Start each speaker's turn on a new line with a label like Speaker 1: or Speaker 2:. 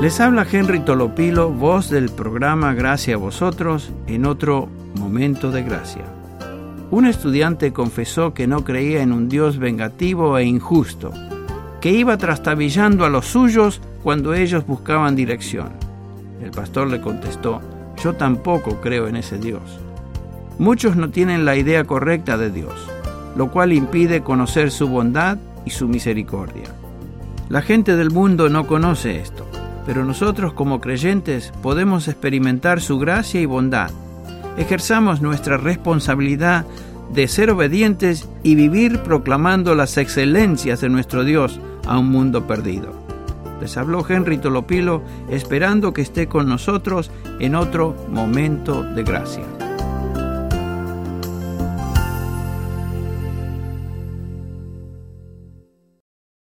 Speaker 1: Les habla Henry Tolopilo, voz del programa Gracia a vosotros, en otro momento de gracia. Un estudiante confesó que no creía en un Dios vengativo e injusto, que iba trastabillando a los suyos cuando ellos buscaban dirección. El pastor le contestó, yo tampoco creo en ese Dios. Muchos no tienen la idea correcta de Dios, lo cual impide conocer su bondad y su misericordia. La gente del mundo no conoce esto pero nosotros como creyentes podemos experimentar su gracia y bondad. Ejerzamos nuestra responsabilidad de ser obedientes y vivir proclamando las excelencias de nuestro Dios a un mundo perdido. Les habló Henry Tolopilo esperando que esté con nosotros en otro momento de gracia.